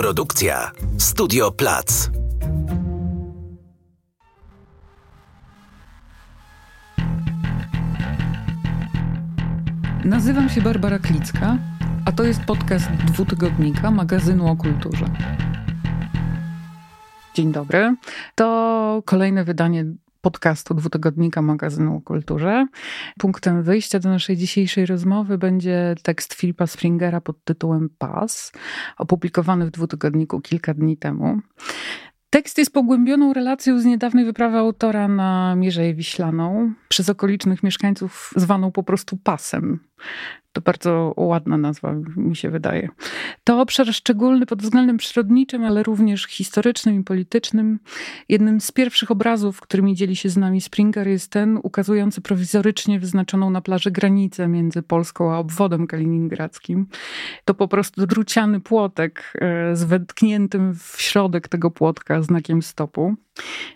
Produkcja Studio Plac. Nazywam się Barbara Klicka, a to jest podcast dwutygodnika magazynu o kulturze. Dzień dobry. To kolejne wydanie podcastu dwutygodnika magazynu o kulturze. Punktem wyjścia do naszej dzisiejszej rozmowy będzie tekst Filipa Springera pod tytułem Pas, opublikowany w dwutygodniku kilka dni temu. Tekst jest pogłębioną relacją z niedawnej wyprawy autora na Mierzeję Wiślaną, przez okolicznych mieszkańców zwaną po prostu pasem. To bardzo ładna nazwa, mi się wydaje. To obszar szczególny pod względem przyrodniczym, ale również historycznym i politycznym. Jednym z pierwszych obrazów, którymi dzieli się z nami Springer, jest ten ukazujący prowizorycznie wyznaczoną na plaży granicę między Polską a obwodem kaliningradzkim. To po prostu druciany płotek e, z wetkniętym w środek tego płotka znakiem stopu.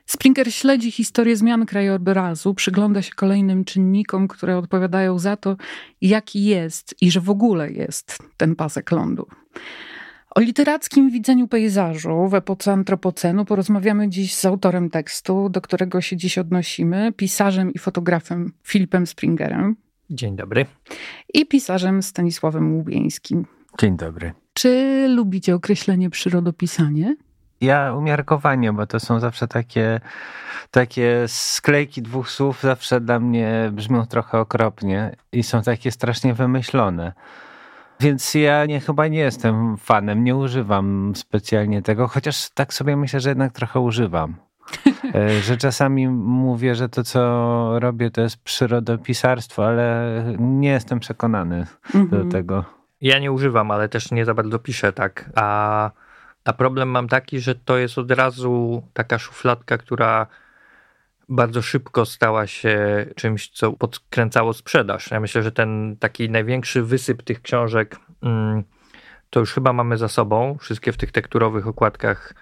Springer śledzi historię zmian krajobrazu, przygląda się kolejnym czynnikom, które odpowiadają za to, jaki jest i że w ogóle jest ten pasek lądu. O literackim widzeniu pejzażu w epoce antropocenu porozmawiamy dziś z autorem tekstu, do którego się dziś odnosimy, pisarzem i fotografem Filipem Springerem. Dzień dobry. I pisarzem Stanisławem Łubieńskim. Dzień dobry. Czy lubicie określenie przyrodopisanie? Ja umiarkowanie, bo to są zawsze takie, takie sklejki dwóch słów, zawsze dla mnie brzmią trochę okropnie i są takie strasznie wymyślone. Więc ja nie, chyba nie jestem fanem, nie używam specjalnie tego, chociaż tak sobie myślę, że jednak trochę używam. E, że czasami mówię, że to, co robię, to jest przyrodopisarstwo, ale nie jestem przekonany mhm. do tego. Ja nie używam, ale też nie za bardzo piszę tak. A a problem mam taki, że to jest od razu taka szufladka, która bardzo szybko stała się czymś, co podkręcało sprzedaż. Ja myślę, że ten taki największy wysyp tych książek mm, to już chyba mamy za sobą. Wszystkie w tych tekturowych okładkach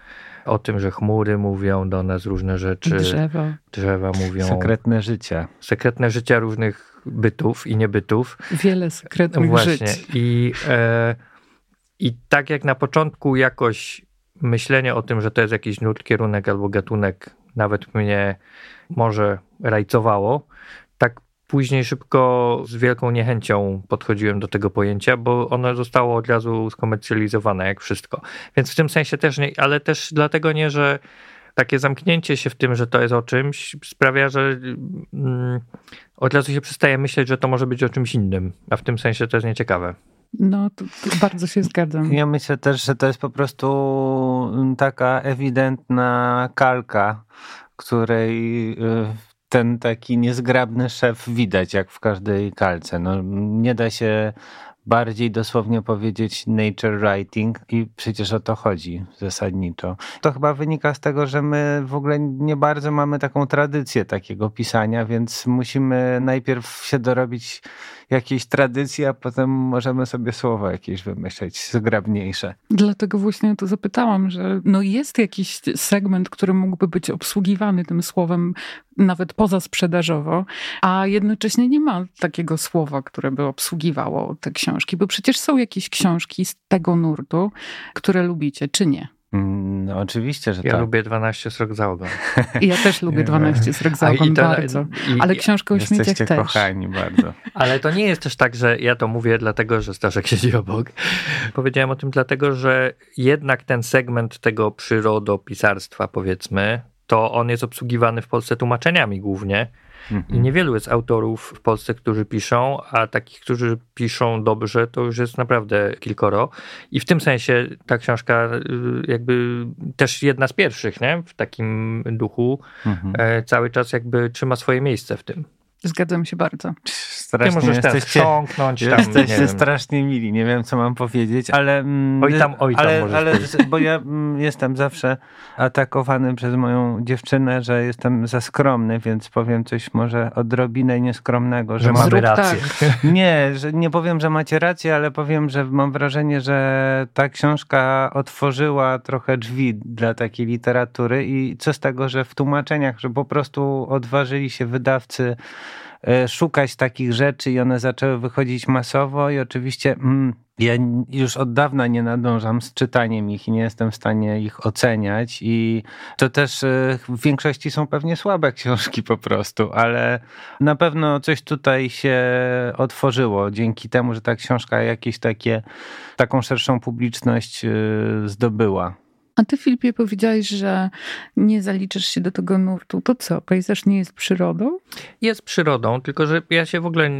o tym, że chmury mówią do nas różne rzeczy. Drzewa. Drzewa mówią. Sekretne życie. Sekretne życia różnych bytów i niebytów. Wiele sekretnych Właśnie. żyć. I e, i tak jak na początku jakoś myślenie o tym, że to jest jakiś nurt, kierunek albo gatunek, nawet mnie może rajcowało, tak później szybko z wielką niechęcią podchodziłem do tego pojęcia, bo ono zostało od razu skomercjalizowane, jak wszystko. Więc w tym sensie też nie, ale też dlatego nie, że takie zamknięcie się w tym, że to jest o czymś, sprawia, że mm, od razu się przestaje myśleć, że to może być o czymś innym, a w tym sensie to jest nieciekawe. No, to, to bardzo się zgadzam. Ja myślę też, że to jest po prostu taka ewidentna kalka, której y, ten taki niezgrabny szef widać, jak w każdej kalce. No, nie da się bardziej dosłownie powiedzieć nature writing i przecież o to chodzi zasadniczo. To chyba wynika z tego, że my w ogóle nie bardzo mamy taką tradycję takiego pisania, więc musimy najpierw się dorobić jakiejś tradycji, a potem możemy sobie słowa jakieś wymyśleć zgrabniejsze. Dlatego właśnie to zapytałam, że no jest jakiś segment, który mógłby być obsługiwany tym słowem nawet poza sprzedażowo, a jednocześnie nie ma takiego słowa, które by obsługiwało te książki, bo przecież są jakieś książki z tego nurtu, które lubicie, czy nie? Mm, no, oczywiście, że ja tak. lubię 12 srok za ogon. Ja też lubię 12 srok za ogon bardzo. I, ale książkę o śmieciach też. kochani bardzo. Ale to nie jest też tak, że ja to mówię dlatego, że Staszek siedzi obok. Powiedziałem o tym dlatego, że jednak ten segment tego przyrodopisarstwa powiedzmy, to on jest obsługiwany w Polsce tłumaczeniami głównie. I mhm. niewielu jest autorów w Polsce, którzy piszą, a takich, którzy piszą dobrze, to już jest naprawdę kilkoro. I w tym sensie ta książka y, jakby też jedna z pierwszych, nie? W takim duchu mhm. E, cały czas jakby trzyma swoje miejsce w tym. Zgadzam się bardzo. Strasznie Ty możesz jesteście, chrząknąć. Tam, jesteście strasznie mili, nie wiem co mam powiedzieć, ale... Mm, oj tam, oj tam ale, ale Bo ja mm, jestem zawsze atakowany przez moją dziewczynę, że jestem za skromny, więc powiem coś może odrobinę nieskromnego. Że, że mamy rację. Tak. Nie, że nie powiem, że macie rację, ale powiem, że mam wrażenie, że ta książka otworzyła trochę drzwi dla takiej literatury i co z tego, że w tłumaczeniach, że po prostu odważyli się wydawcy szukać takich rzeczy i one zaczęły wychodzić masowo i oczywiście mm, ja już od dawna nie nadążam z czytaniem ich i nie jestem w stanie ich oceniać i to też e, w większości są pewnie słabe książki po prostu, ale na pewno coś tutaj się otworzyło dzięki temu, że ta książka jakieś takie, taką szerszą publiczność e, zdobyła. A ty, Filipie, powiedziałeś, że nie zaliczasz się do tego nurtu. To co, pejzaż nie jest przyrodą? Jest przyrodą, tylko że ja się w ogóle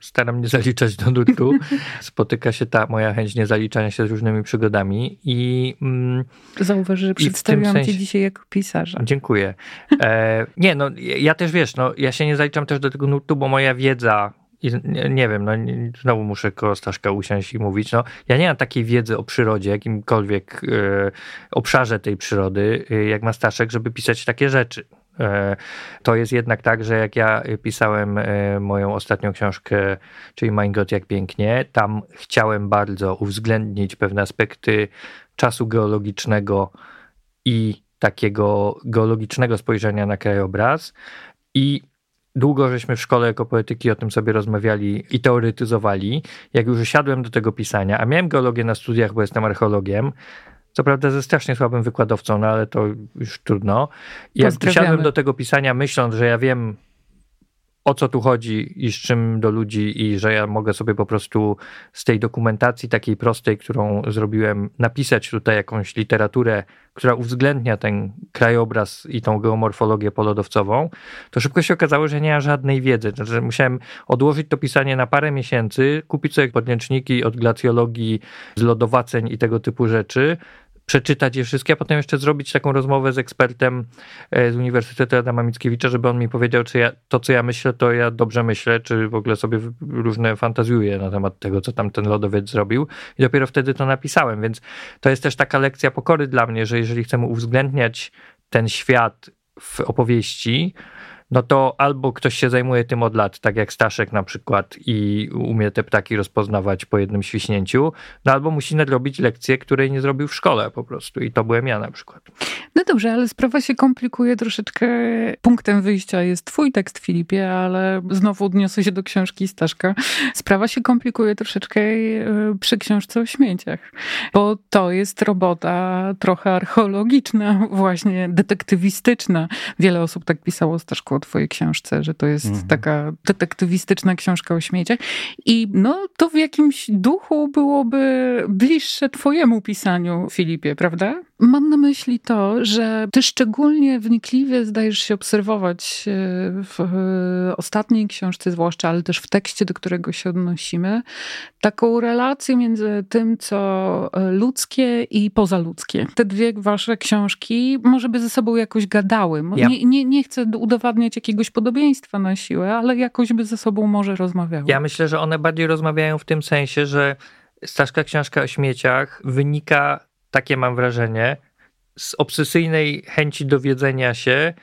staram nie zaliczać do nurtu. Spotyka się ta moja chęć niezaliczania się z różnymi przygodami i... Mm, Zauważ, że przedstawiłam sensie... cię dzisiaj jako pisarza. Dziękuję. E, nie, no ja też, wiesz, no ja się nie zaliczam też do tego nurtu, bo moja wiedza i nie, wiem, no znowu muszę koło Staszka usiąść i mówić, no ja nie mam takiej wiedzy o przyrodzie, jakimkolwiek e, obszarze tej przyrody, e, jak ma Staszek, żeby pisać takie rzeczy. E, to jest jednak tak, że jak ja pisałem moją ostatnią książkę, czyli Mein Gott, jak pięknie, tam chciałem bardzo uwzględnić pewne aspekty czasu geologicznego i takiego geologicznego spojrzenia na krajobraz i Długo żeśmy w szkole jako poetyki o tym sobie rozmawiali i teoretyzowali. Jak już usiadłem do tego pisania, a miałem geologię na studiach, bo jestem archeologiem, co prawda ze strasznie słabym wykładowcą, no ale to już trudno. I jak usiadłem do tego pisania, myśląc, że ja wiem, o co tu chodzi i z czym do ludzi, i że ja mogę sobie po prostu z tej dokumentacji takiej prostej, którą zrobiłem, napisać tutaj jakąś literaturę, która uwzględnia ten krajobraz i tą geomorfologię polodowcową, to szybko się okazało, że nie ma żadnej wiedzy. Znaczy, musiałem odłożyć to pisanie na parę miesięcy, kupić sobie podręczniki od glacjologii, z lodowaceń i tego typu rzeczy, przeczytać je wszystkie, a potem jeszcze zrobić taką rozmowę z ekspertem e, z Uniwersytetu Adama Mickiewicza, żeby on mi powiedział, czy ja, to, co ja myślę, to ja dobrze myślę, czy w ogóle sobie różne fantazjuję na temat tego, co tam ten lodowiec zrobił. I dopiero wtedy to napisałem, więc to jest też taka lekcja pokory dla mnie, że jeżeli chcemy uwzględniać ten świat w opowieści, no to albo ktoś się zajmuje tym od lat, tak jak Staszek na przykład i umie te ptaki rozpoznawać po jednym świśnięciu, no albo musi nadrobić lekcję, której nie zrobił w szkole po prostu i to byłem ja na przykład. No dobrze, ale sprawa się komplikuje troszeczkę. Punktem wyjścia jest twój tekst, Filipie, ale znowu odniosę się do książki Staszka. Sprawa się komplikuje troszeczkę e, przy książce o śmieciach, bo to jest robota trochę archeologiczna, właśnie detektywistyczna. Wiele osób tak pisało o Staszku twojej książce, że to jest mhm. taka detektywistyczna książka o śmieciach. I no, to w jakimś duchu byłoby bliższe twojemu pisaniu, Filipie, prawda? Mam na myśli to, że ty szczególnie wnikliwie zdajesz się obserwować e, w ostatniej książce, zwłaszcza, ale też w tekście, do którego się odnosimy, taką relację między tym, co e, ludzkie i pozaludzkie. Te dwie wasze książki może by ze sobą jakoś gadały. Nie, nie, nie chcę udowadniać jakiegoś podobieństwa na siłę, ale jakoś by ze sobą może rozmawiały. Ja myślę, że one bardziej rozmawiają w tym sensie, że Staszka książka o śmieciach wynika takie mam wrażenie, z obsesyjnej chęci dowiedzenia się,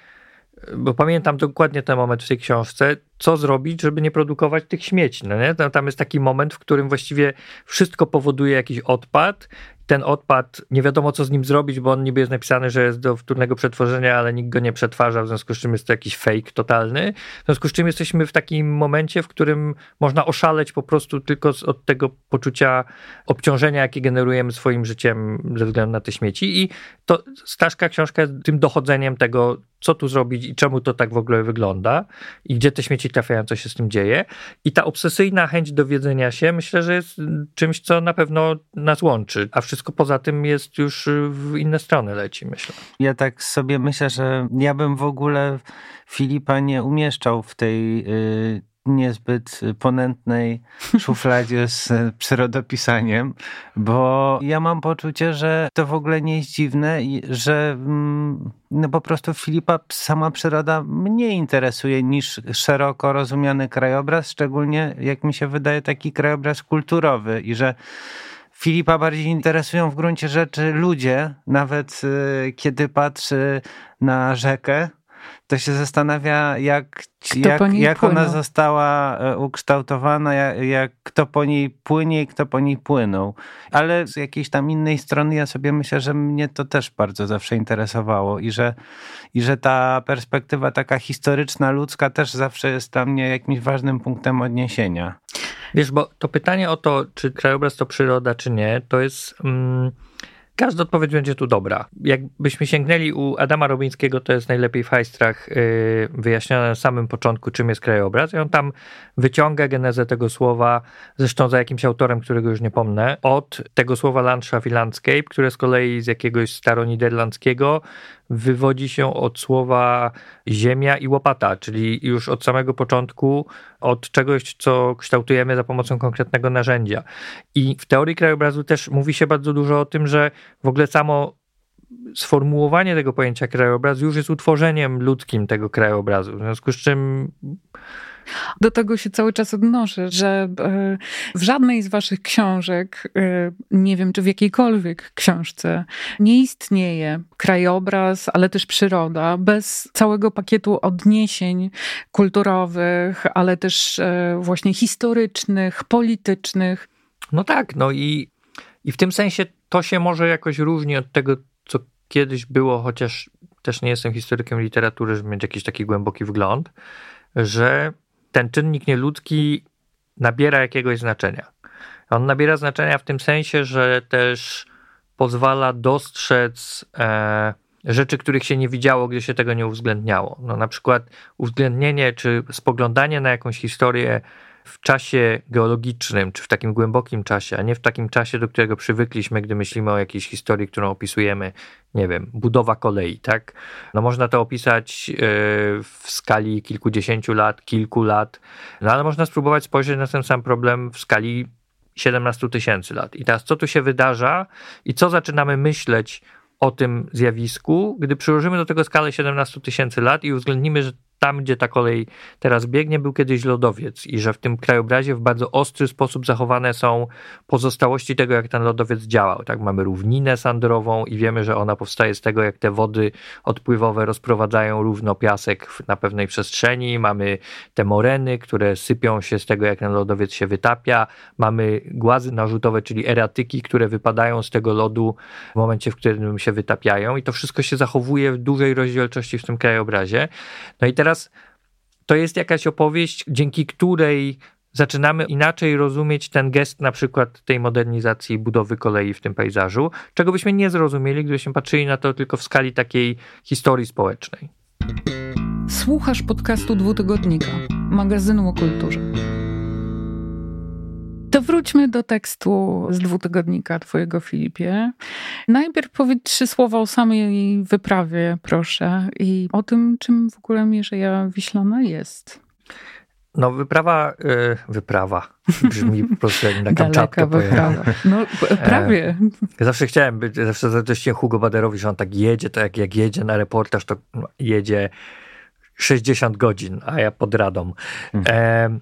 bo pamiętam dokładnie ten moment w tej książce, co zrobić, żeby nie produkować tych śmieci. No nie? Tam jest taki moment, w którym właściwie wszystko powoduje jakiś odpad ten odpad, nie wiadomo co z nim zrobić, bo on niby jest napisany, że jest do wtórnego przetworzenia, ale nikt go nie przetwarza, w związku z czym jest to jakiś fake totalny. W związku z czym jesteśmy w takim momencie, w którym można oszaleć po prostu tylko od tego poczucia obciążenia, jakie generujemy swoim życiem ze względu na te śmieci. I to Staszka książka jest tym dochodzeniem tego, co tu zrobić i czemu to tak w ogóle wygląda i gdzie te śmieci trafiają, co się z tym dzieje. I ta obsesyjna chęć dowiedzenia się, myślę, że jest czymś, co na pewno nas łączy, a wszystko poza tym jest już w inne strony leci, myślę. Ja tak sobie myślę, że ja bym w ogóle Filipa nie umieszczał w tej yy niezbyt ponętnej szufladzie z przyrodopisaniem, bo ja mam poczucie, że to w ogóle nie jest dziwne że mm, no po prostu Filipa sama przyroda mnie interesuje niż szeroko rozumiany krajobraz, szczególnie jak mi się wydaje taki krajobraz kulturowy i że Filipa bardziej interesują w gruncie rzeczy ludzie, nawet y, kiedy patrzy na rzekę, to się zastanawia, jak, jak, jak ona została e, ukształtowana, jak, jak kto po niej płynie i kto po niej płynął. Ale z jakiejś tam innej strony ja sobie myślę, że mnie to też bardzo zawsze interesowało i że, i że ta perspektywa taka historyczna, ludzka też zawsze jest dla mnie jakimś ważnym punktem odniesienia. Wiesz, bo to pytanie o to, czy krajobraz to przyroda, czy nie, to jest. Mm, Każda odpowiedź będzie tu dobra. Jakbyśmy sięgnęli u Adama Robińskiego, to jest najlepiej w hajstrach yy, wyjaśnione na samym początku, czym jest krajobraz. I on tam wyciąga genezę tego słowa, zresztą za jakimś autorem, którego już nie pomnę, od tego słowa Landschaft i Landscape, które z kolei z jakiegoś staroniderlandzkiego wywodzi się od słowa ziemia i łopata, czyli już od samego początku od czegoś, co kształtujemy za pomocą konkretnego narzędzia. I w teorii krajobrazu też mówi się bardzo dużo o tym, że w ogóle samo sformułowanie tego pojęcia krajobraz już jest utworzeniem ludzkim tego krajobrazu. W związku z czym do tego się cały czas odnoszę, że e, w żadnej z waszych książek, e, nie wiem czy w jakiejkolwiek książce, nie istnieje krajobraz, ale też przyroda bez całego pakietu odniesień kulturowych, ale też e, właśnie historycznych, politycznych. No tak, no i, i w tym sensie to się może jakoś różni od tego, co kiedyś było, chociaż też nie jestem historykiem literatury, żeby mieć jakiś taki głęboki wgląd, że ten czynnik nieludzki nabiera jakiegoś znaczenia. On nabiera znaczenia w tym sensie, że też pozwala dostrzec e, rzeczy, których się nie widziało, gdzie się tego nie uwzględniało. No, na przykład uwzględnienie czy spoglądanie na jakąś historię w czasie geologicznym, czy w takim głębokim czasie, a nie w takim czasie, do którego przywykliśmy, gdy myślimy o jakiejś historii, którą opisujemy, nie wiem, budowa kolei, tak? No można to opisać e, w skali kilkudziesięciu lat, kilku lat, no ale można spróbować spojrzeć na ten sam problem w skali 17 tysięcy lat. I teraz co tu się wydarza i co zaczynamy myśleć o tym zjawisku, gdy przyłożymy do tego skalę 17 tysięcy lat i uwzględnimy, że tam, gdzie ta kolej teraz biegnie, był kiedyś lodowiec i że w tym krajobrazie w bardzo ostry sposób zachowane są pozostałości tego, jak ten lodowiec działał. Tak, mamy równinę sandrową i wiemy, że ona powstaje z tego, jak te wody odpływowe rozprowadzają równo piasek na pewnej przestrzeni. Mamy te moreny, które sypią się z tego, jak ten lodowiec się wytapia. Mamy głazy narzutowe, czyli eratyki, które wypadają z tego lodu w momencie, w którym się wytapiają i to wszystko się zachowuje w dużej rozdzielczości w tym krajobrazie. No i teraz teraz to jest jakaś opowieść, dzięki której zaczynamy inaczej rozumieć ten gest na przykład tej modernizacji budowy kolei w tym pejzażu, czego byśmy nie zrozumieli, gdybyśmy patrzyli na to tylko w skali takiej historii społecznej. Słuchasz podcastu dwutygodnika, magazynu o kulturze. To wróćmy do tekstu z dwutygodnika Twojego, Filipie. Najpierw powiedz trzy słowa o samej wyprawie, proszę, i o tym, czym w ogóle Mierzeja Wiślana jest. No, wyprawa, yy, wyprawa. Brzmi po prostu jak na Kamczatkę wyprawa. No, prawie. Ja zawsze chciałem być, zawsze zazdrościłem Hugo Baderowi, że on tak jedzie, to jak, jak jedzie na reportaż, to jedzie 60 godzin, a ja pod radą. Mhm.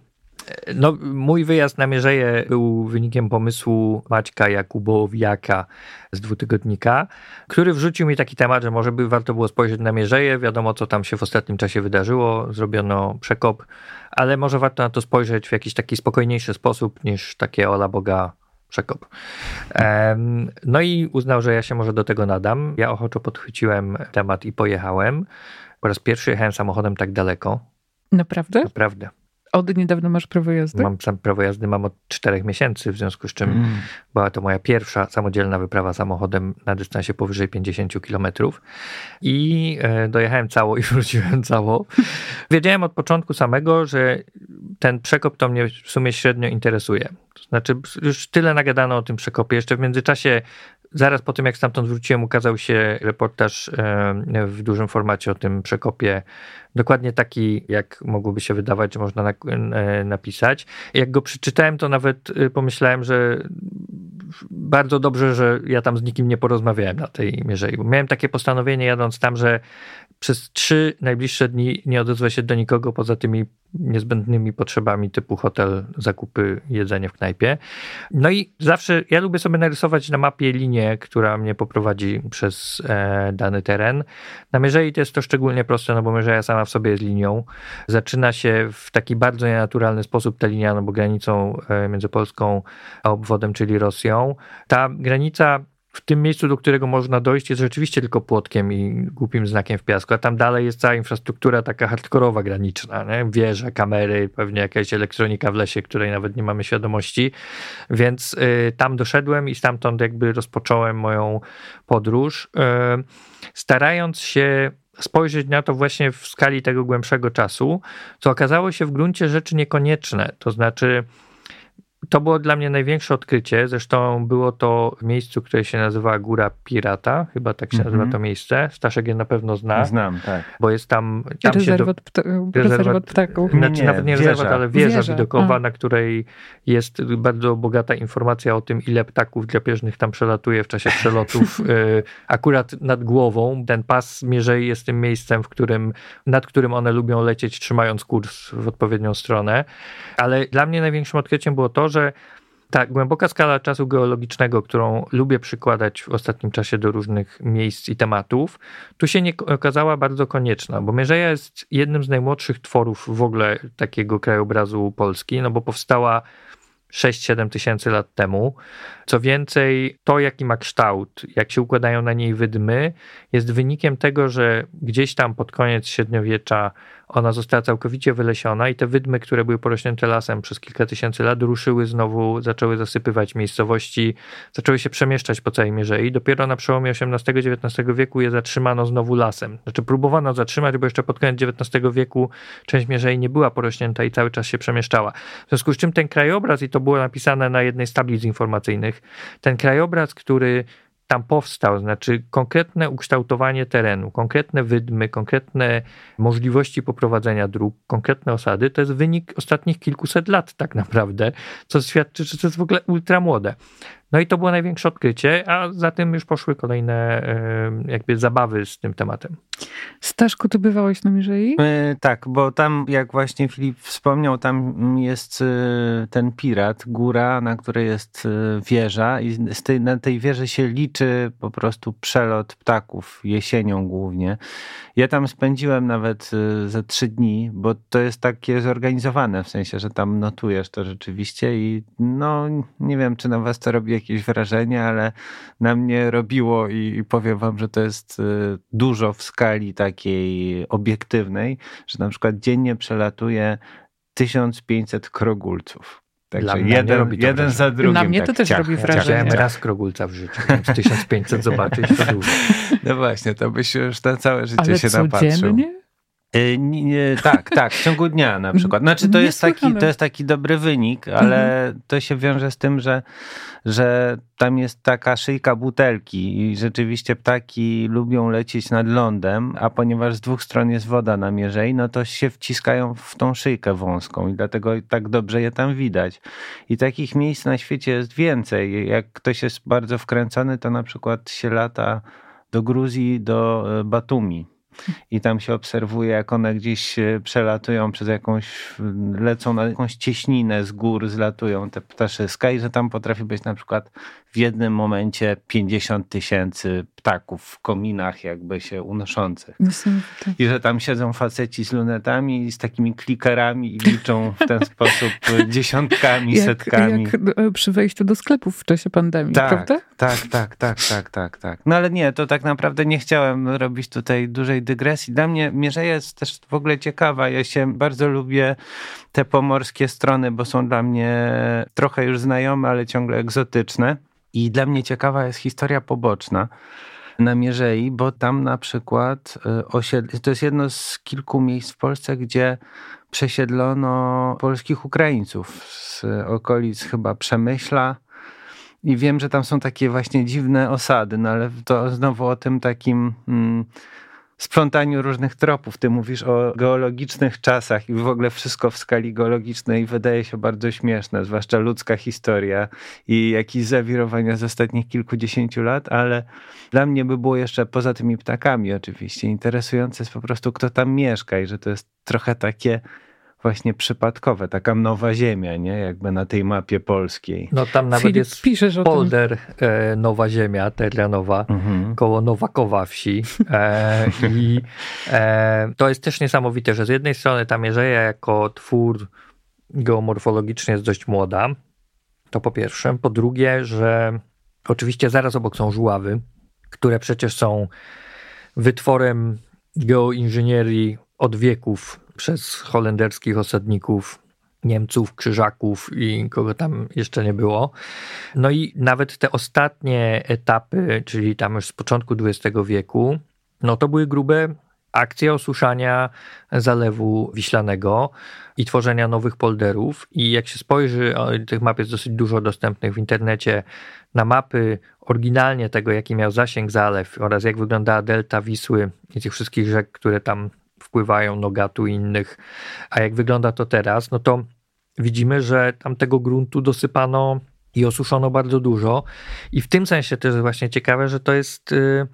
No, mój wyjazd na Mierzeję był wynikiem pomysłu Maćka Jakubowiaka z dwutygodnika, który wrzucił mi taki temat, że może by warto było spojrzeć na Mierzeję. Wiadomo, co tam się w ostatnim czasie wydarzyło. Zrobiono przekop, ale może warto na to spojrzeć w jakiś taki spokojniejszy sposób niż takie ola Boga przekop. No i uznał, że ja się może do tego nadam. Ja ochoczo podchwyciłem temat i pojechałem. Po raz pierwszy jechałem samochodem tak daleko. Naprawdę? Naprawdę. Od niedawna masz prawo jazdy? Mam sam prawo jazdy, mam od czterech miesięcy, w związku z czym mm. była to moja pierwsza samodzielna wyprawa samochodem na dystansie powyżej 50 kilometrów. I e, dojechałem cało i wróciłem cało. Wiedziałem od początku samego, że ten przekop to mnie w sumie średnio interesuje. To znaczy, już tyle nagadano o tym przekopie. Jeszcze w międzyczasie Zaraz po tym, jak stamtąd wróciłem, ukazał się reportaż e, w dużym formacie o tym przekopie. Dokładnie taki, jak mogłoby się wydawać, że można e, napisać. Jak go przeczytałem, to nawet e, pomyślałem, że bardzo dobrze, że ja tam z nikim nie porozmawiałem na tej mierze. Miałem takie postanowienie, jadąc tam, że przez trzy najbliższe dni nie odezwę się do nikogo poza tymi niezbędnymi potrzebami typu hotel, zakupy, jedzenie w knajpie. No i zawsze ja lubię sobie narysować na mapie linię, która mnie poprowadzi przez e, dany teren. Na Mierzei to jest to szczególnie proste, no bo Mierzeja sama w sobie jest linią. Zaczyna się w taki bardzo nienaturalny sposób ta linia, no bo granicą e, między Polską a obwodem, czyli Rosją. Ta granica w tym miejscu, do którego można dojść, jest rzeczywiście tylko płotkiem i głupim znakiem w piasku, a tam dalej jest cała infrastruktura taka hardkorowa, graniczna, nie? wieże, kamery, pewnie jakaś elektronika w lesie, której nawet nie mamy świadomości, więc y, tam doszedłem i stamtąd jakby rozpocząłem moją podróż, y, starając się spojrzeć na to właśnie w skali tego głębszego czasu, co okazało się w gruncie rzeczy niekonieczne, to znaczy to było dla mnie największe odkrycie. Zresztą było to w miejscu, które się nazywa Góra Pirata. Chyba tak się mm -hmm. nazywa to miejsce. Staszek je na pewno zna. Znam, tak. Bo jest tam. tam rezerwat, pta rezerwat ptaków. Znaczy, nie, nawet nie wieża. rezerwat, ale wieża, wieża. widokowa, A. na której jest bardzo bogata informacja o tym, ile ptaków drapieżnych tam przelatuje w czasie przelotów. Y, akurat nad głową. Ten pas Mierzei jest tym miejscem, w którym, nad którym one lubią lecieć, trzymając kurs w odpowiednią stronę. Ale dla mnie największym odkryciem było to, że ta głęboka skala czasu geologicznego, którą lubię przykładać w ostatnim czasie do różnych miejsc i tematów, tu się nie okazała bardzo konieczna, bo Mierzeja jest jednym z najmłodszych tworów w ogóle takiego krajobrazu Polski, no bo powstała 6-7 tysięcy lat temu. Co więcej, to jaki ma kształt, jak się układają na niej wydmy, jest wynikiem tego, że gdzieś tam pod koniec średniowiecza ona została całkowicie wylesiona i te wydmy, które były porośnięte lasem przez kilka tysięcy lat, ruszyły znowu, zaczęły zasypywać miejscowości, zaczęły się przemieszczać po całej mierze i dopiero na przełomie XVIII-XIX wieku je zatrzymano znowu lasem. Znaczy próbowano zatrzymać, bo jeszcze pod koniec XIX wieku część mierzei nie była porośnięta i cały czas się przemieszczała. W związku z czym ten krajobraz, i to było napisane na jednej z tablic informacyjnych, ten krajobraz, który tam powstał, znaczy konkretne ukształtowanie terenu, konkretne wydmy, konkretne możliwości poprowadzenia dróg, konkretne osady, to jest wynik ostatnich kilkuset lat tak naprawdę, co świadczy, że to jest w ogóle ultramłode. No i to było największe odkrycie, a za tym już poszły kolejne jakby zabawy z tym tematem. Staszku, ty bywałeś na Mierzei? E, tak, bo tam, jak właśnie Filip wspomniał, tam jest e, ten pirat, góra, na której jest e, wieża i z tej, na tej wieży się liczy po prostu przelot ptaków, jesienią głównie. Ja tam spędziłem nawet ze trzy dni, bo to jest takie zorganizowane, w sensie, że tam notujesz to rzeczywiście i no, nie wiem, czy na was to robi jakieś wrażenie, ale na mnie robiło i powiem wam, że to jest dużo w skali takiej obiektywnej, że na przykład dziennie przelatuje 1500 krogulców. Także jeden, jeden za drugim. Na mnie to tak, też ciach, robi wrażenie. Chciałem raz krogulca w życiu, więc 1500 zobaczyć to dużo. No właśnie, to byś już na całe życie Ale się codziennie? napatrzył. Y, nie, nie, tak, tak, w ciągu dnia na przykład. Znaczy to jest, taki, to jest taki dobry wynik, ale mhm. to się wiąże z tym, że, że tam jest taka szyjka butelki i rzeczywiście ptaki lubią lecieć nad lądem, a ponieważ z dwóch stron jest woda na mierzei, no to się wciskają w tą szyjkę wąską i dlatego tak dobrze je tam widać. I takich miejsc na świecie jest więcej. Jak ktoś jest bardzo wkręcony, to na przykład się lata do Gruzji, do e, Batumi i tam się obserwuje, jak one gdzieś przelatują przez jakąś, lecą na jakąś cieśninę z gór, zlatują te ptaszyska i że tam potrafi być na przykład w jednym momencie 50 tysięcy ptaków w kominach jakby się unoszących. I że tam siedzą faceci z lunetami i z takimi klikerami i liczą w ten sposób dziesiątkami, jak, setkami. Jak e, przy wejściu do sklepów w czasie pandemii, tak, prawda? Tak, tak, tak, tak, tak, tak. No ale nie, to tak naprawdę nie chciałem robić tutaj dużej dygresji. Dla mnie Mierzeja jest też w ogóle ciekawa. Ja się bardzo lubię te pomorskie strony, bo są dla mnie trochę już znajome, ale ciągle egzotyczne. I dla mnie ciekawa jest historia poboczna na Mierzei, bo tam na przykład y, osiedl... to jest jedno z kilku miejsc w Polsce, gdzie przesiedlono polskich Ukraińców z okolic chyba Przemyśla. I wiem, że tam są takie właśnie dziwne osady, no ale to znowu o tym takim. Mm, splątaniu różnych tropów. Ty mówisz o geologicznych czasach i w ogóle wszystko w skali geologicznej wydaje się bardzo śmieszne, zwłaszcza ludzka historia i jakieś zawirowania z ostatnich kilkudziesięciu lat, ale dla mnie by było jeszcze poza tymi ptakami oczywiście interesujące jest po prostu kto tam mieszka i że to jest trochę takie właśnie przypadkowe, taka nowa ziemia, nie? Jakby na tej mapie polskiej. No tam nawet Filip, jest piszesz polder e, Nowa Ziemia, terrenowa, mhm. koło Nowakowa wsi. E, I e, to jest też niesamowite, że z jednej strony ta Mierzeja jako twór geomorfologiczny jest dość młoda, to po pierwsze. Po drugie, że Oczywiście zaraz obok są żuławy, które przecież są wytworem geoinżynierii od wieków przez holenderskich osadników, Niemców, Krzyżaków i kogo tam jeszcze nie było. No i nawet te ostatnie etapy, czyli tam już z początku XX wieku, no to były grube akcje osuszania zalewu wiślanego i tworzenia nowych polderów. I jak się spojrzy, tych map jest dosyć dużo dostępnych w internecie, na mapy oryginalnie tego, jaki miał zasięg zalew oraz jak wyglądała delta Wisły i tych wszystkich rzek, które tam wpływają, Nogatu i innych, a jak wygląda to teraz, no to widzimy, że tam tego gruntu dosypano i osuszono bardzo dużo. I w tym sensie też jest właśnie ciekawe, że to jest y,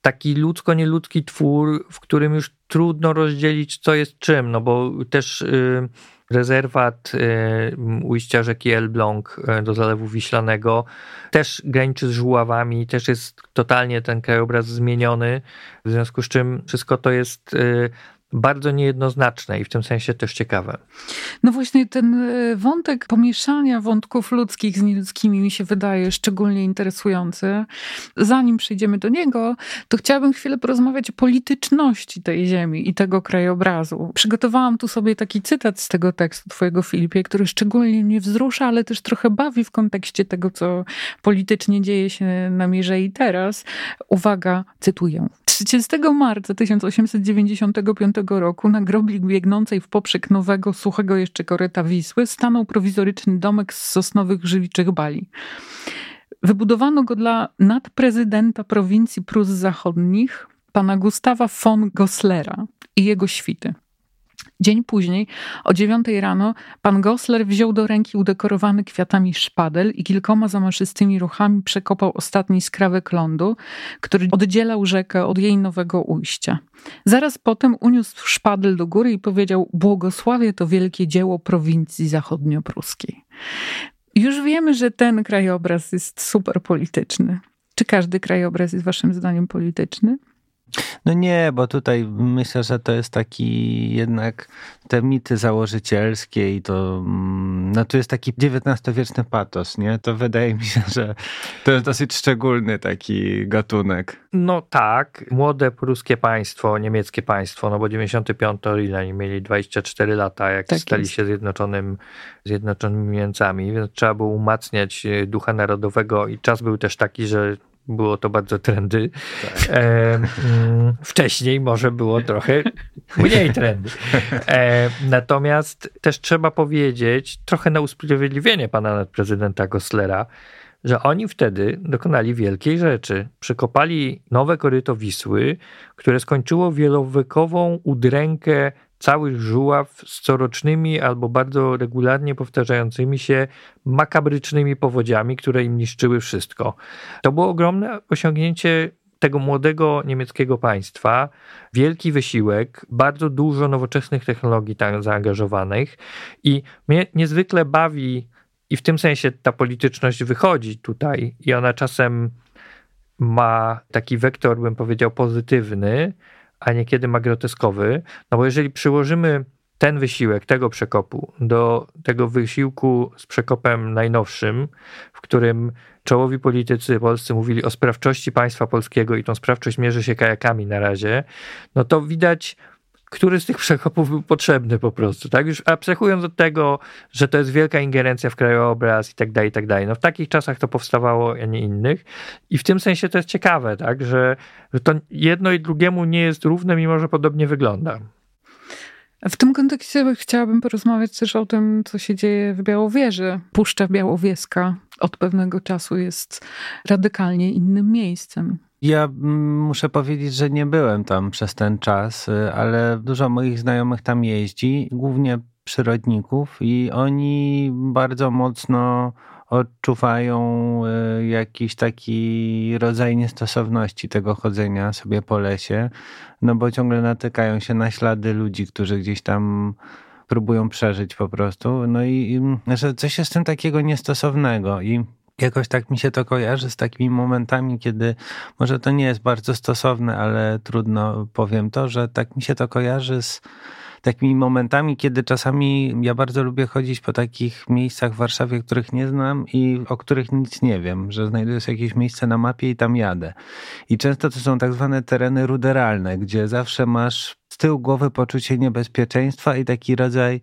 taki ludzko-nieludzki twór, w którym już trudno rozdzielić, co jest czym, no bo też y, rezerwat y, ujścia rzeki Elbląg do Zalewu Wiślanego. Też graniczy z żuławami, też jest totalnie ten krajobraz zmieniony, w związku z czym wszystko to jest bardzo niejednoznaczne i w tym sensie też ciekawe. No właśnie ten e, wątek pomieszania wątków ludzkich z nieludzkimi mi się wydaje szczególnie interesujący. Zanim przejdziemy do niego, to chciałabym chwilę porozmawiać o polityczności tej ziemi i tego krajobrazu. Przygotowałam tu sobie taki cytat z tego tekstu twojego Filipie, który szczególnie mnie wzrusza, ale też trochę bawi w kontekście tego, co politycznie dzieje się na mierze i teraz. Uwaga, cytuję. 30 marca 1895 roku na grobli biegnącej w poprzek nowego, suchego jeszcze koryta Wisły stanął prowizoryczny domek z sosnowych żywiczych bali. Wybudowano go dla nadprezydenta prowincji Prus Zachodnich, pana Gustawa von Goslera i jego świty. Dzień później, o dziewiątej rano, pan Gosler wziął do ręki udekorowany kwiatami szpadel i kilkoma zamaszystymi ruchami przekopał ostatni skrawek lądu, który oddzielał rzekę od jej nowego ujścia. Zaraz potem uniósł szpadel do góry i powiedział: Błogosławie to wielkie dzieło prowincji zachodniopruskiej. Już wiemy, że ten krajobraz jest super polityczny. Czy każdy krajobraz jest Waszym zdaniem polityczny? No nie, bo tutaj myślę, że to jest taki jednak te mity założycielskie i to, mm, no tu jest taki XIX-wieczny patos, nie? To wydaje mi się, że to jest dosyć szczególny taki gatunek. No tak, młode pruskie państwo, niemieckie państwo, no bo 95 ile oni mieli 24 lata, jak tak stali jest. się zjednoczonym, zjednoczonymi Niemcami, więc trzeba było umacniać ducha narodowego i czas był też taki, że było to bardzo trendy. Tak. E, mm, wcześniej może było trochę mniej trendy. E, natomiast też trzeba powiedzieć, trochę na usprawiedliwienie pana prezydenta Goslera, że oni wtedy dokonali wielkiej rzeczy. Przekopali nowe koryto Wisły, które skończyło wielowekową udrękę całych żuław z corocznymi albo bardzo regularnie powtarzającymi się makabrycznymi powodziami, które im niszczyły wszystko. To było ogromne osiągnięcie tego młodego niemieckiego państwa, wielki wysiłek, bardzo dużo nowoczesnych technologii tam zaangażowanych i mnie niezwykle bawi i w tym sensie ta polityczność wychodzi tutaj i ona czasem ma taki wektor, bym powiedział, pozytywny, a niekiedy ma groteskowy. No bo jeżeli przyłożymy ten wysiłek tego przekopu do tego wysiłku z przekopem najnowszym, w którym czołowi politycy polscy mówili o sprawczości państwa polskiego i tą sprawczość mierzy się kajakami na razie, no to widać który z tych przekopów był potrzebny po prostu, tak? Już abstrahując od tego, że to jest wielka ingerencja w krajobraz i tak dalej, i tak dalej. No w takich czasach to powstawało, a nie innych. I w tym sensie to jest ciekawe, tak? Że, że to jedno i drugiemu nie jest równe, mimo że podobnie wygląda. W tym kontekście chciałabym porozmawiać też o tym, co się dzieje w Białowieży. Puszcza Białowieska od pewnego czasu jest radykalnie innym miejscem. Ja mm, muszę powiedzieć, że nie byłem tam przez ten czas, y, ale dużo moich znajomych tam jeździ, głównie przyrodników, i oni bardzo mocno odczuwają y, jakiś taki rodzaj niestosowności tego chodzenia sobie po lesie, no bo ciągle natykają się na ślady ludzi, którzy gdzieś tam próbują przeżyć po prostu. No i że coś jest w tym takiego niestosownego i Jakoś tak mi się to kojarzy z takimi momentami, kiedy może to nie jest bardzo stosowne, ale trudno powiem to, że tak mi się to kojarzy z takimi momentami, kiedy czasami ja bardzo lubię chodzić po takich miejscach w Warszawie, których nie znam i o których nic nie wiem, że znajduję sobie jakieś miejsce na mapie i tam jadę. I często to są tak zwane tereny ruderalne, gdzie zawsze masz z tyłu głowy poczucie niebezpieczeństwa i taki rodzaj,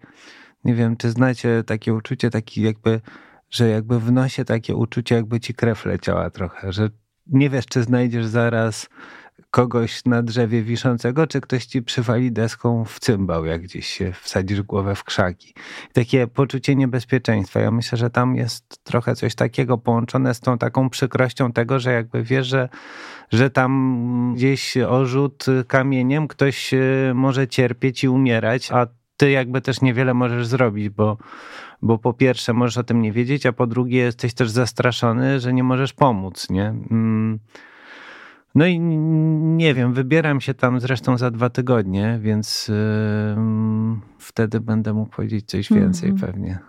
nie wiem, czy znacie takie uczucie, taki jakby, że jakby w nosie takie uczucie, jakby ci krew leciała trochę, że nie wiesz, czy znajdziesz zaraz kogoś na drzewie wiszącego, czy ktoś ci przywali deską w cymbał, jak gdzieś się wsadzisz głowę w krzaki. Takie poczucie niebezpieczeństwa. Ja myślę, że tam jest trochę coś takiego połączone z tą taką przykrością tego, że jakby wiesz, że, że tam gdzieś o rzut kamieniem ktoś e, może cierpieć i umierać, a ty jakby też niewiele możesz zrobić, bo, bo po pierwsze możesz o tym nie wiedzieć, a po drugie jesteś też zastraszony, że nie możesz pomóc, nie? Mm. No i nie wiem, wybieram się tam zresztą za dwa tygodnie, więc yy, wtedy będę mógł powiedzieć coś więcej mm -hmm. pewnie.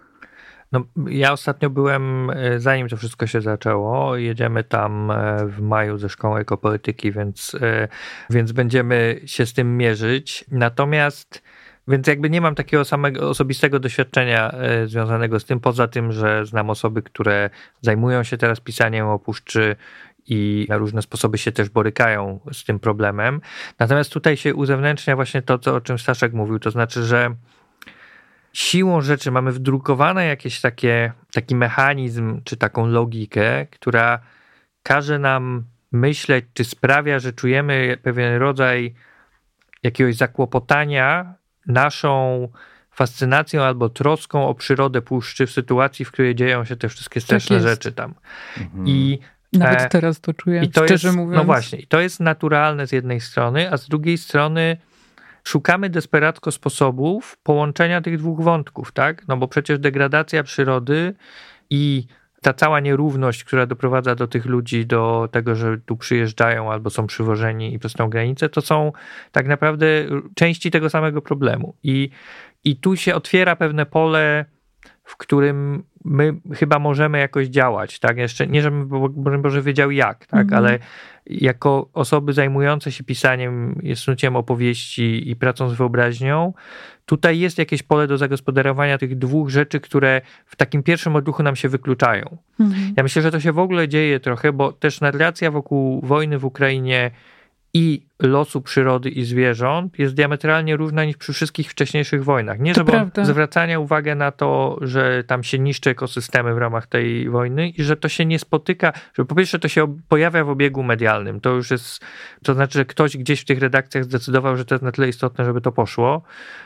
No, ja ostatnio byłem, e, zanim to wszystko się zaczęło, jedziemy tam e, w maju ze szkołą ekopolityki, więc, e, więc będziemy się z tym mierzyć. Natomiast więc jakby nie mam takiego samego osobistego doświadczenia związanego z tym, poza tym, że znam osoby, które zajmują się teraz pisaniem o puszczy i na różne sposoby się też borykają z tym problemem. Natomiast tutaj się uzewnętrznia właśnie to, co, o czym Staszek mówił, to znaczy, że siłą rzeczy mamy wdrukowane jakieś takie, taki mechanizm, czy taką logikę, która każe nam myśleć, czy sprawia, że czujemy pewien rodzaj jakiegoś zakłopotania naszą fascynacją albo troską o przyrodę puszczy w sytuacji, w której dzieją się te wszystkie straszne tak rzeczy tam. Mhm. I nawet e, teraz to czuję, I to szczerze jest, mówiąc. No właśnie, i to jest naturalne z jednej strony, a z drugiej strony szukamy desperacko sposobów połączenia tych dwóch wątków, tak? No bo przecież degradacja przyrody i ta cała nierówność, która doprowadza do tych ludzi do tego, że tu przyjeżdżają albo są przywożeni i przez tą granicę, to są tak naprawdę części tego samego problemu. I, i tu się otwiera pewne pole w którym my chyba możemy jakoś działać, tak? Jeszcze nie, żebym Boże wiedział jak, tak? Mhm. Ale jako osoby zajmujące się pisaniem, snuciem opowieści i pracą z wyobraźnią, tutaj jest jakieś pole do zagospodarowania tych dwóch rzeczy, które w takim pierwszym odruchu nam się wykluczają. Mhm. Ja myślę, że to się w ogóle dzieje trochę, bo też narracja wokół wojny w Ukrainie i losu przyrody i zwierząt jest diametralnie różna niż przy wszystkich wcześniejszych wojnach. Nie, żeby zwracania uwagi na to, że tam się niszczy ekosystemy w ramach tej wojny i że to się nie spotyka, że po pierwsze to się pojawia w obiegu medialnym. To już jest, to znaczy, że ktoś gdzieś w tych redakcjach zdecydował, że to jest na tyle istotne, żeby to poszło.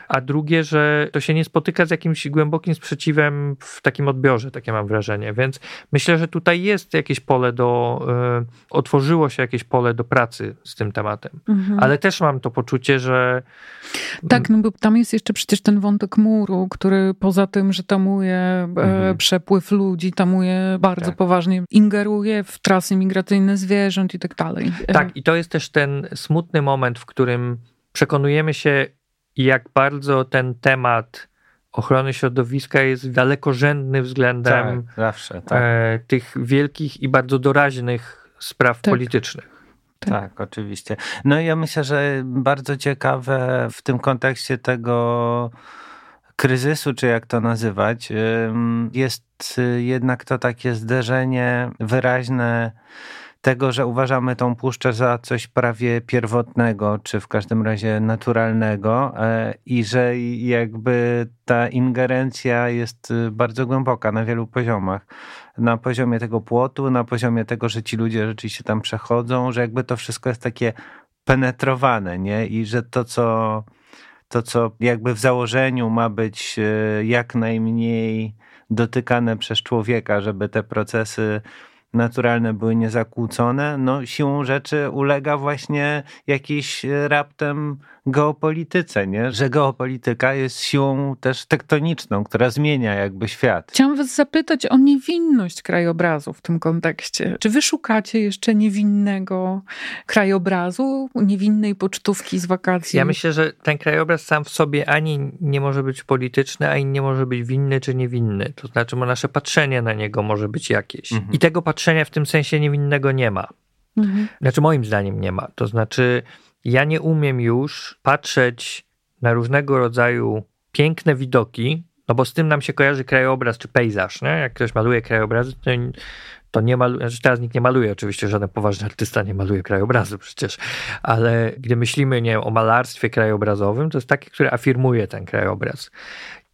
A drugie, że to się nie spotyka z jakimś głębokim sprzeciwem w takim odbiorze, takie mam wrażenie. Więc myślę, że tutaj jest jakieś pole do, y, otworzyło się jakieś pole do pracy z tym tematem. Mhm. Ale też mam to poczucie, że. Tak, no bo tam jest jeszcze przecież ten wątek muru, który poza tym, że tamuje e, mhm. przepływ ludzi, tamuje bardzo tak. poważnie, ingeruje w trasy migracyjne zwierząt i tak dalej. Tak, i to jest też ten smutny moment, w którym przekonujemy się, jak bardzo ten temat ochrony środowiska jest dalekorzędny względem tak, zawsze, tak. E, tych wielkich i bardzo doraźnych spraw tak. politycznych. Tak. tak, oczywiście. No i ja myślę, że bardzo ciekawe w tym kontekście tego kryzysu, czy jak to nazywać, jest jednak to takie zderzenie wyraźne tego, że uważamy tą puszczę za coś prawie pierwotnego, czy w każdym razie naturalnego e, i że jakby ta ingerencja jest y, bardzo głęboka na wielu poziomach. Na poziomie tego płotu, na poziomie tego, że ci ludzie rzeczywiście tam przechodzą, że jakby to wszystko jest takie penetrowane, nie? I że to, co, to, co jakby w założeniu ma być y, jak najmniej dotykane przez człowieka, żeby te procesy naturalne były niezakłócone, no siłą rzeczy ulega właśnie jakiejś e, raptem geopolityce, nie? że geopolityka jest siłą też tektoniczną, która zmienia jakby świat. Chciałam was zapytać o niewinność krajobrazu w tym kontekście. Czy wy szukacie jeszcze niewinnego krajobrazu, niewinnej pocztówki z wakacji? Ja myślę, że ten krajobraz sam w sobie ani nie może być polityczny, ani nie może być winny czy niewinny. To znaczy, nasze patrzenie na niego może być jakieś. Mhm. I tego patrzenia w tym sensie niewinnego nie ma. Mhm. Znaczy, moim zdaniem nie ma. To znaczy, ja nie umiem już patrzeć na różnego rodzaju piękne widoki, no bo z tym nam się kojarzy krajobraz czy pejzaż, nie? Jak ktoś maluje krajobrazy, to, to nie maluje, znaczy teraz nikt nie maluje, oczywiście żaden poważny artysta nie maluje krajobrazu przecież, ale gdy myślimy nie o malarstwie krajobrazowym, to jest takie, które afirmuje ten krajobraz.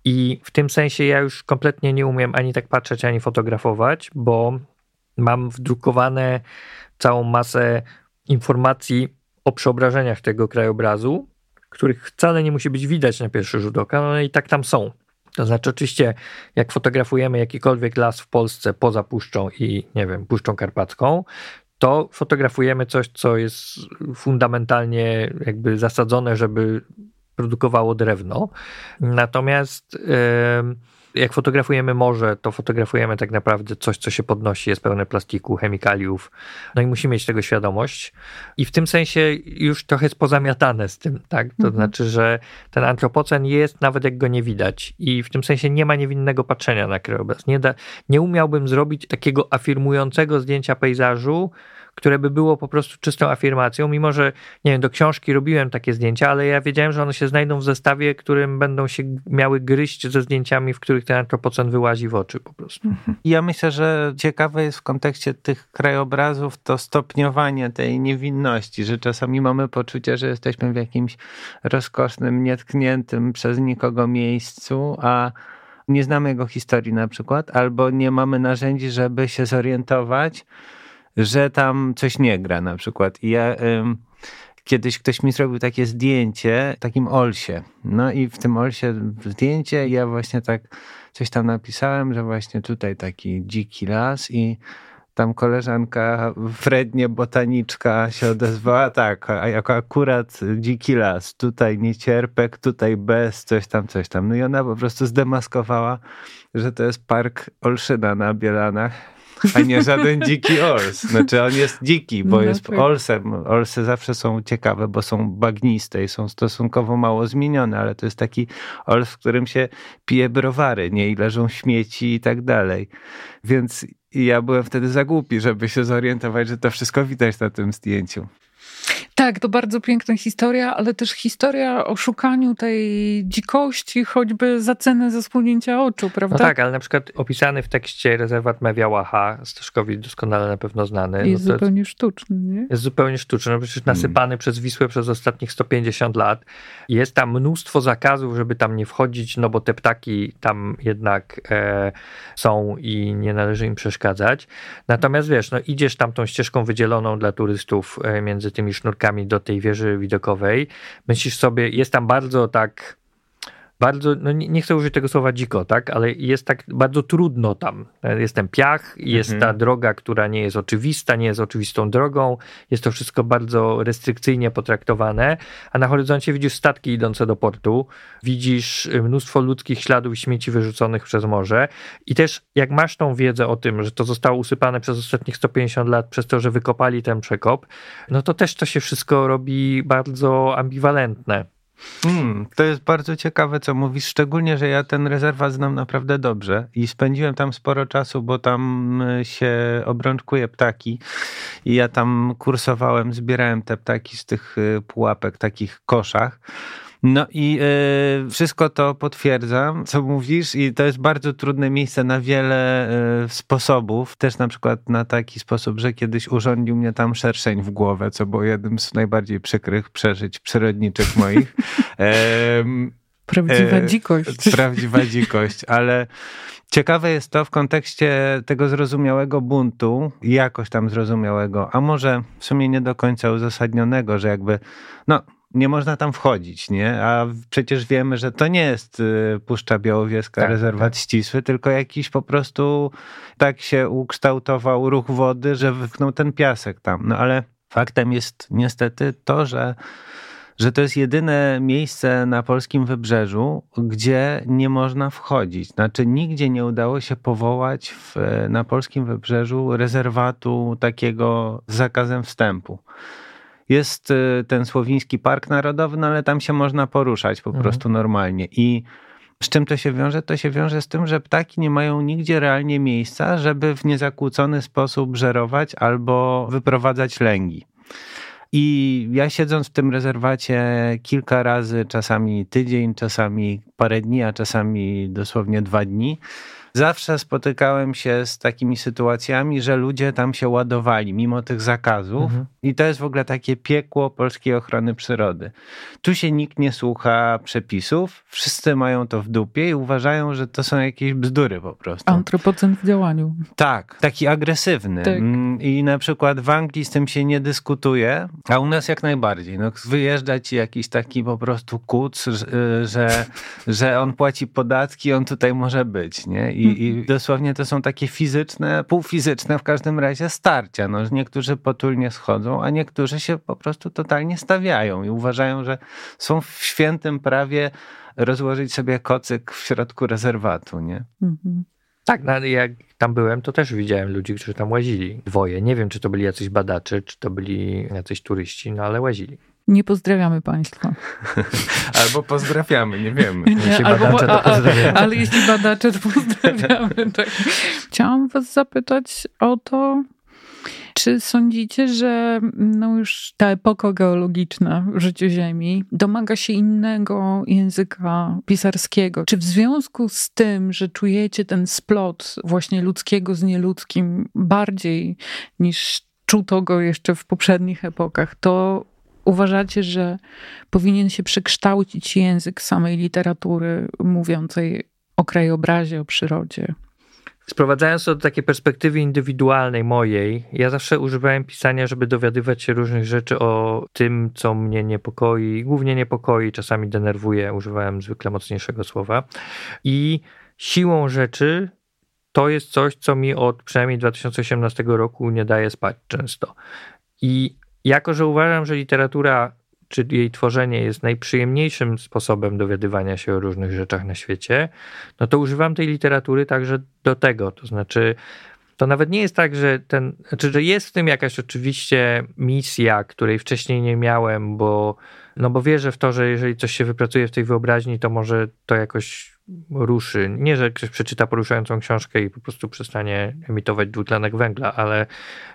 I w tym sensie ja już kompletnie nie umiem ani tak patrzeć, ani fotografować, bo mam wdrukowane całą masę informacji o przeobrażeniach tego krajobrazu, których wcale nie musi być widać na pierwszy rzut oka, no i tak tam są. To znaczy, oczywiście, jak fotografujemy jakikolwiek las w Polsce poza Puszczą i, nie wiem, Puszczą Karpacką, to fotografujemy coś, co jest fundamentalnie jakby zasadzone, żeby produkowało drewno. Natomiast. Yy, jak fotografujemy morze, to fotografujemy tak naprawdę coś, co się podnosi, jest pełne plastiku, chemikaliów. No i musimy mieć tego świadomość. I w tym sensie już trochę jest pozamiatane z tym, tak? To mhm. znaczy, że ten antropocen jest, nawet jak go nie widać. I w tym sensie nie ma niewinnego patrzenia na krajobraz. Nie, da, nie umiałbym zrobić takiego afirmującego zdjęcia pejzażu, które by było po prostu czystą afirmacją, mimo że, nie wiem, do książki robiłem takie zdjęcia, ale ja wiedziałem, że one się znajdą w zestawie, którym będą się miały gryźć ze zdjęciami, w których ten antropocen wyłazi w oczy po prostu. Mhm. Ja myślę, że ciekawe jest w kontekście tych krajobrazów to stopniowanie tej niewinności, że czasami mamy poczucie, że jesteśmy w jakimś rozkosznym, nietkniętym przez nikogo miejscu, a nie znamy jego historii na przykład, albo nie mamy narzędzi, żeby się zorientować, że tam coś nie gra na przykład. I ja kiedyś ktoś mi zrobił takie zdjęcie w takim Olsie. No i w tym Olsie zdjęcie ja właśnie tak coś tam napisałem, że właśnie tutaj taki dziki las i tam koleżanka Frednie botaniczka się odezwała, tak, a jako akurat dziki las, tutaj niecierpek, tutaj bez, coś tam, coś tam. No i ona po prostu zdemaskowała, że to jest park Olszyna na Bielanach a nie żaden dziki ors. Znaczy on jest dziki, bo no, jest tak. olsem. Olsy zawsze są ciekawe, bo są bagniste i są stosunkowo mało zmienione, ale to jest taki ols, w którym się pije browary, nie? I leżą śmieci i tak dalej. Więc ja byłem wtedy za głupi, żeby się zorientować, że to wszystko widać na tym zdjęciu. Tak, to bardzo piękna historia, ale też historia o szukaniu tej dzikości, choćby za cenę zasłonięcia oczu, prawda? No tak, ale na przykład opisany w tekście rezerwat Mewiałacha, Staszkowi doskonale na pewno znany. Jest no zupełnie sztuczny, nie? Jest zupełnie sztuczny, no przecież nasypany hmm. przez Wisłę przez ostatnich 150 lat. Jest tam mnóstwo zakazów, żeby tam nie wchodzić, no bo te ptaki tam jednak e, są i nie należy im przeszkadzać. Natomiast wiesz, no idziesz tam tą ścieżką wydzieloną dla turystów e, między tymi sznurkami do tej wieży widokowej, myślisz sobie, jest tam bardzo tak bardzo, no nie, nie, chcę użyć tego słowa dziko, tak, ale jest tak bardzo trudno tam. Jest ten piach, jest mhm. ta droga, która nie jest oczywista, nie jest oczywistą drogą, jest to wszystko bardzo restrykcyjnie potraktowane, a na horyzoncie widzisz statki idące do portu, widzisz mnóstwo ludzkich śladów śmieci wyrzuconych przez morze i też jak masz tą wiedzę o tym, że to zostało usypane przez ostatnich 150 lat przez to, że wykopali ten przekop, no to też to się wszystko robi bardzo ambiwalentne. Hmm, to jest bardzo ciekawe, co mówisz, szczególnie, że ja ten rezerwat znam naprawdę dobrze i spędziłem tam sporo czasu, bo tam y, się obrączkuje ptaki i ja tam kursowałem, zbierałem te ptaki z tych y, pułapek, takich koszach. No i y, wszystko to potwierdzam, co mówisz, i to jest bardzo trudne miejsce na wiele y, sposobów. Też na przykład na taki sposób, że kiedyś urządził mnie tam szerszeń w głowę, co było jednym z najbardziej przykrych przeżyć przyrodniczych moich. Prawdziwa e, dzikość. Prawdziwa dzikość, ale ciekawe jest to w kontekście tego zrozumiałego buntu, jakoś tam zrozumiałego, a może w sumie nie do końca uzasadnionego, że jakby, no nie można tam wchodzić, nie? A przecież wiemy, że to nie jest y, Puszcza Białowieska, tak, rezerwat tak. ścisły, tylko jakiś po prostu tak się ukształtował ruch wody, że wypchnął ten piasek tam. No ale faktem jest niestety to, że że to jest jedyne miejsce na polskim wybrzeżu, gdzie nie można wchodzić. Znaczy, nigdzie nie udało się powołać w, na polskim wybrzeżu rezerwatu takiego z zakazem wstępu. Jest y, ten Słowiński Park Narodowy, no ale tam się można poruszać po mhm. prostu normalnie. I z czym to się wiąże? To się wiąże z tym, że ptaki nie mają nigdzie realnie miejsca, żeby w niezakłócony sposób żerować albo wyprowadzać lęgi. I ja siedząc w tym rezerwacie kilka razy, czasami tydzień, czasami parę dni, a czasami dosłownie dwa dni, zawsze spotykałem się z takimi sytuacjami, że ludzie tam się ładowali mimo tych zakazów. Mhm. I to jest w ogóle takie piekło polskiej ochrony przyrody. Tu się nikt nie słucha przepisów, wszyscy mają to w dupie i uważają, że to są jakieś bzdury po prostu. Antropocen w działaniu. Tak, taki agresywny. Tak. Mm, I na przykład w Anglii z tym się nie dyskutuje, a u nas jak najbardziej. No, wyjeżdża ci jakiś taki po prostu kuc, że, że on płaci podatki, on tutaj może być, nie? I, I, dosłownie to są takie fizyczne, półfizyczne w każdym razie starcia. No, niektórzy potulnie schodzą, a niektórzy się po prostu totalnie stawiają i uważają, że są w świętym prawie rozłożyć sobie kocyk w środku rezerwatu, nie? Mhm. Tak, no, jak tam byłem, to też widziałem ludzi, którzy tam łazili. Dwoje. Nie wiem, czy to byli jacyś badacze, czy to byli jacyś turyści, no ale łazili. Nie pozdrawiamy Państwa. Albo pozdrawiamy, nie wiemy. Nie, albo, badacze, to pozdrawiamy. ale jeśli badacze, to pozdrawiamy. Tak. Chciałam Was zapytać o to, czy sądzicie, że no już ta epoka geologiczna w życiu Ziemi domaga się innego języka pisarskiego? Czy w związku z tym, że czujecie ten splot właśnie ludzkiego z nieludzkim bardziej niż czuto go jeszcze w poprzednich epokach, to uważacie, że powinien się przekształcić język samej literatury mówiącej o krajobrazie, o przyrodzie? Sprowadzając to do takiej perspektywy indywidualnej mojej, ja zawsze używałem pisania, żeby dowiadywać się różnych rzeczy o tym, co mnie niepokoi, głównie niepokoi, czasami denerwuje, używałem zwykle mocniejszego słowa. I siłą rzeczy to jest coś, co mi od przynajmniej 2018 roku nie daje spać często. I jako, że uważam, że literatura czy jej tworzenie jest najprzyjemniejszym sposobem dowiadywania się o różnych rzeczach na świecie, no to używam tej literatury także do tego. To znaczy, to nawet nie jest tak, że ten, znaczy, że jest w tym jakaś oczywiście misja, której wcześniej nie miałem, bo, no bo wierzę w to, że jeżeli coś się wypracuje w tej wyobraźni, to może to jakoś ruszy. Nie, że ktoś przeczyta poruszającą książkę i po prostu przestanie emitować dwutlenek węgla, ale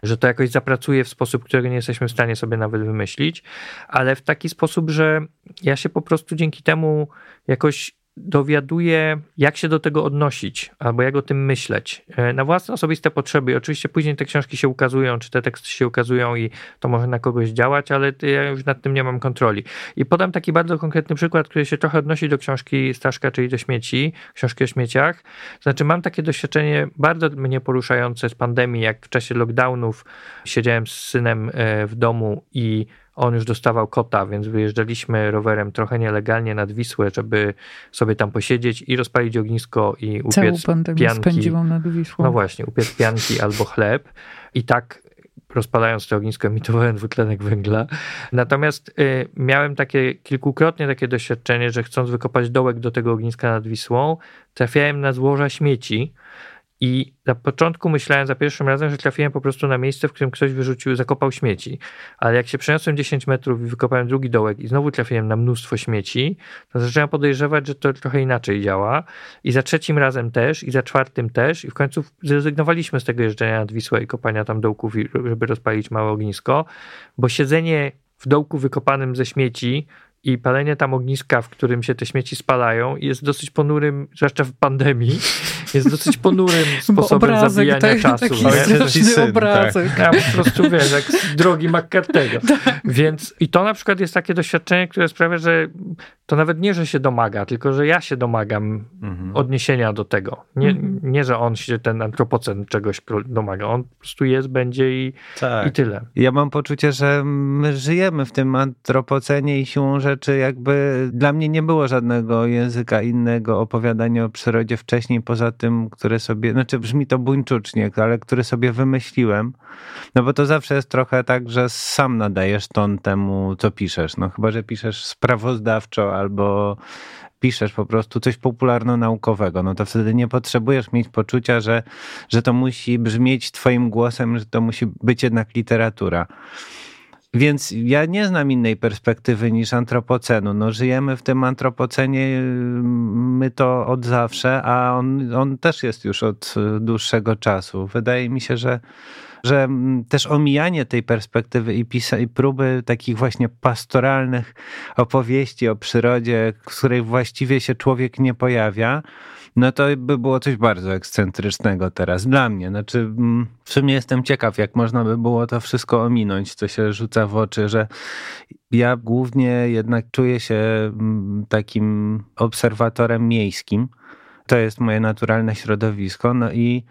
że to jakoś zapracuje w sposób, którego nie jesteśmy w stanie sobie nawet wymyślić, ale w taki sposób, że ja się po prostu dzięki temu jakoś dowiaduję, jak się do tego odnosić, albo jak o tym myśleć e, na własne osobiste potrzeby. Oczywiście później te książki się ukazują, czy te teksty się ukazują i to może na kogoś działać, ale ja już nad tym nie mam kontroli. I podam taki bardzo konkretny przykład, który się trochę odnosi do książki Staszka, czyli do śmieci, książki o śmieciach. Znaczy, mam takie doświadczenie bardzo mnie poruszające z pandemii, jak w czasie lockdownów siedziałem z synem e, w domu i on już dostawał kota, więc wyjeżdżaliśmy rowerem trochę nielegalnie nad Wisłę, żeby sobie tam posiedzieć i rozpalić ognisko i upiec Całą pianki. spędziłam nad Wisłą. No właśnie, upiec pianki albo chleb. I tak rozpalając to ognisko emitowałem dwutlenek węgla. Natomiast y, miałem takie kilkukrotnie takie doświadczenie, że chcąc wykopać dołek do tego ogniska nad Wisłą, trafiałem na złoża śmieci, i na początku myślałem za pierwszym razem, że trafiłem po prostu na miejsce, w którym ktoś wyrzucił, zakopał śmieci. Ale jak się przeniosłem 10 metrów i wykopałem drugi dołek i znowu trafiłem na mnóstwo śmieci, to zacząłem podejrzewać, że to trochę inaczej działa. I za trzecim razem też, i za czwartym też. I w końcu zrezygnowaliśmy z tego jeżdżenia nad Wisłę i kopania tam dołków, żeby rozpalić małe ognisko, bo siedzenie w dołku wykopanym ze śmieci i palenie tam ogniska, w którym się te śmieci spalają, jest dosyć ponurym, zwłaszcza w pandemii, jest dosyć ponurym sposobem obrazek, zabijania tak, czasu. Taki straszny syn, obrazek. Tak. Ja po prostu wiesz, jak drogi McCartego. Tak. Więc i to na przykład jest takie doświadczenie, które sprawia, że to nawet nie, że się domaga, tylko że ja się domagam mhm. odniesienia do tego. Nie, mhm. nie, że on się, ten antropocen czegoś domaga. On po prostu jest, będzie i, tak. i tyle. Ja mam poczucie, że my żyjemy w tym antropocenie i siłą rzeczy jakby dla mnie nie było żadnego języka innego opowiadania o przyrodzie wcześniej, poza tym, które sobie, znaczy brzmi to buńczucznie, ale które sobie wymyśliłem. No bo to zawsze jest trochę tak, że sam nadajesz ton temu, co piszesz. No chyba, że piszesz sprawozdawczo albo piszesz po prostu coś popularno-naukowego, no to wtedy nie potrzebujesz mieć poczucia, że, że to musi brzmieć twoim głosem, że to musi być jednak literatura. Więc ja nie znam innej perspektywy niż antropocenu. No, żyjemy w tym antropocenie, my to od zawsze, a on, on też jest już od dłuższego czasu. Wydaje mi się, że że mm, też omijanie tej perspektywy i, pisa- i próby takich właśnie pastoralnych opowieści o przyrodzie, w której właściwie się człowiek nie pojawia, no to by było coś bardzo ekscentrycznego teraz dla mnie. Znaczy, mm, w sumie jestem ciekaw, jak można by było to wszystko ominąć, co się rzuca w oczy, że ja głównie jednak czuję się mm, takim obserwatorem miejskim. To jest moje naturalne środowisko, no i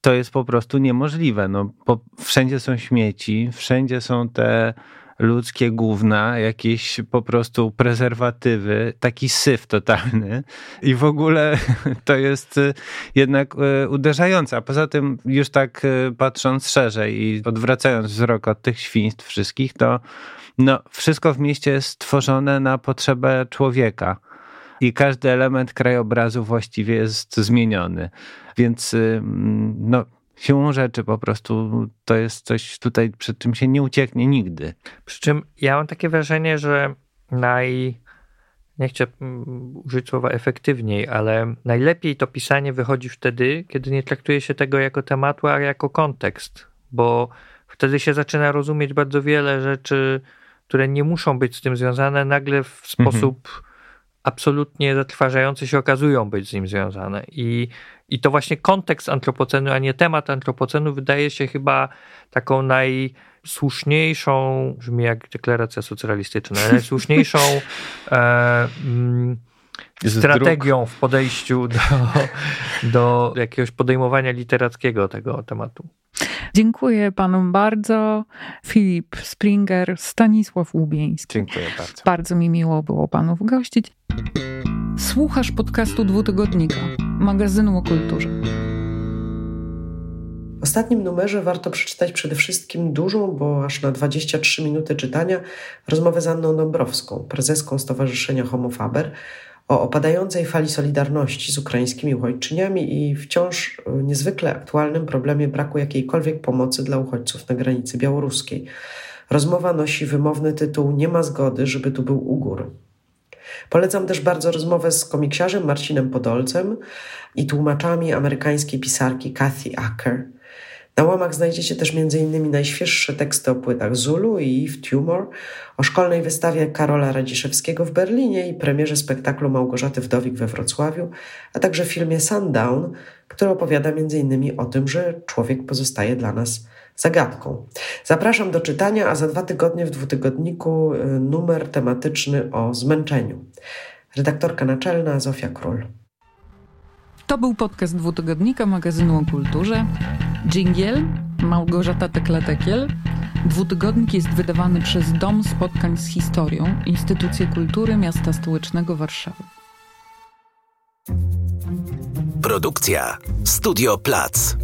to jest po prostu niemożliwe. No, wszędzie są śmieci, wszędzie są te ludzkie gówna, jakieś po prostu prezerwatywy, taki syf totalny i w ogóle to jest y, jednak y, uderzające. A poza tym już tak y, patrząc szerzej i odwracając wzrok od tych świństw wszystkich, to no, wszystko w mieście jest stworzone na potrzebę człowieka i każdy element krajobrazu właściwie jest zmieniony. Więc no, siłą rzeczy po prostu to jest coś tutaj, przed czym się nie ucieknie nigdy. Przy czym ja mam takie wrażenie, że naj. Nie chcę mm, użyć słowa efektywniej, ale najlepiej to pisanie wychodzi wtedy, kiedy nie traktuje się tego jako tematu, a jako kontekst, bo wtedy się zaczyna rozumieć bardzo wiele rzeczy, które nie muszą być z tym związane, nagle w sposób mhm. Absolutnie zatrważający się okazują być z nim związane. I i to właśnie kontekst antropocenu, a nie temat antropocenu wydaje się chyba taką najsłuszniejszą, brzmi jak deklaracja socjalistyczna, najsłuszniejszą e, mm, strategią w podejściu do, do jakiegoś podejmowania literackiego tego tematu. Dziękuję panom bardzo. Filip Springer, Stanisław Łubieński. Dziękuję bardzo. Bardzo mi miło było panów gościć. Słuchasz podcastu Dwutygodnika, magazynu o kulturze. W ostatnim numerze warto przeczytać przede wszystkim dużą, bo aż na 23 minuty czytania, rozmowę z Anną Dąbrowską, prezeską Stowarzyszenia Homo Faber, o opadającej fali solidarności z ukraińskimi uchodźczyniami i wciąż niezwykle aktualnym problemie braku jakiejkolwiek pomocy dla uchodźców na granicy białoruskiej. Rozmowa nosi wymowny tytuł Nie ma zgody, żeby tu był ugór. Polecam też bardzo rozmowę z komiksiarzem Marcinem Podolcem i tłumaczami amerykańskiej pisarki Kathy Acker. Na łamach znajdziecie też m.in. najświeższe teksty o płytach Zulu i Eve Tumor, o szkolnej wystawie Karola Radziszewskiego w Berlinie i premierze spektaklu Małgorzaty Wdowik we Wrocławiu, a także filmie Sundown, który opowiada m.in. o tym, że człowiek pozostaje dla nas zagadką. Zapraszam do czytania, a za dwa tygodnie w dwutygodniku y, numer tematyczny o zmęczeniu. Redaktorka naczelna Zofia Król. To był podcast dwutygodnika magazynu o kulturze. Dżingiel, Małgorzata Tekletekiel. Dwutygodnik jest wydawany przez Dom Spotkań z Historią, Instytucję Kultury Miasta Stołecznego Warszawy. Produkcja Studio Plac.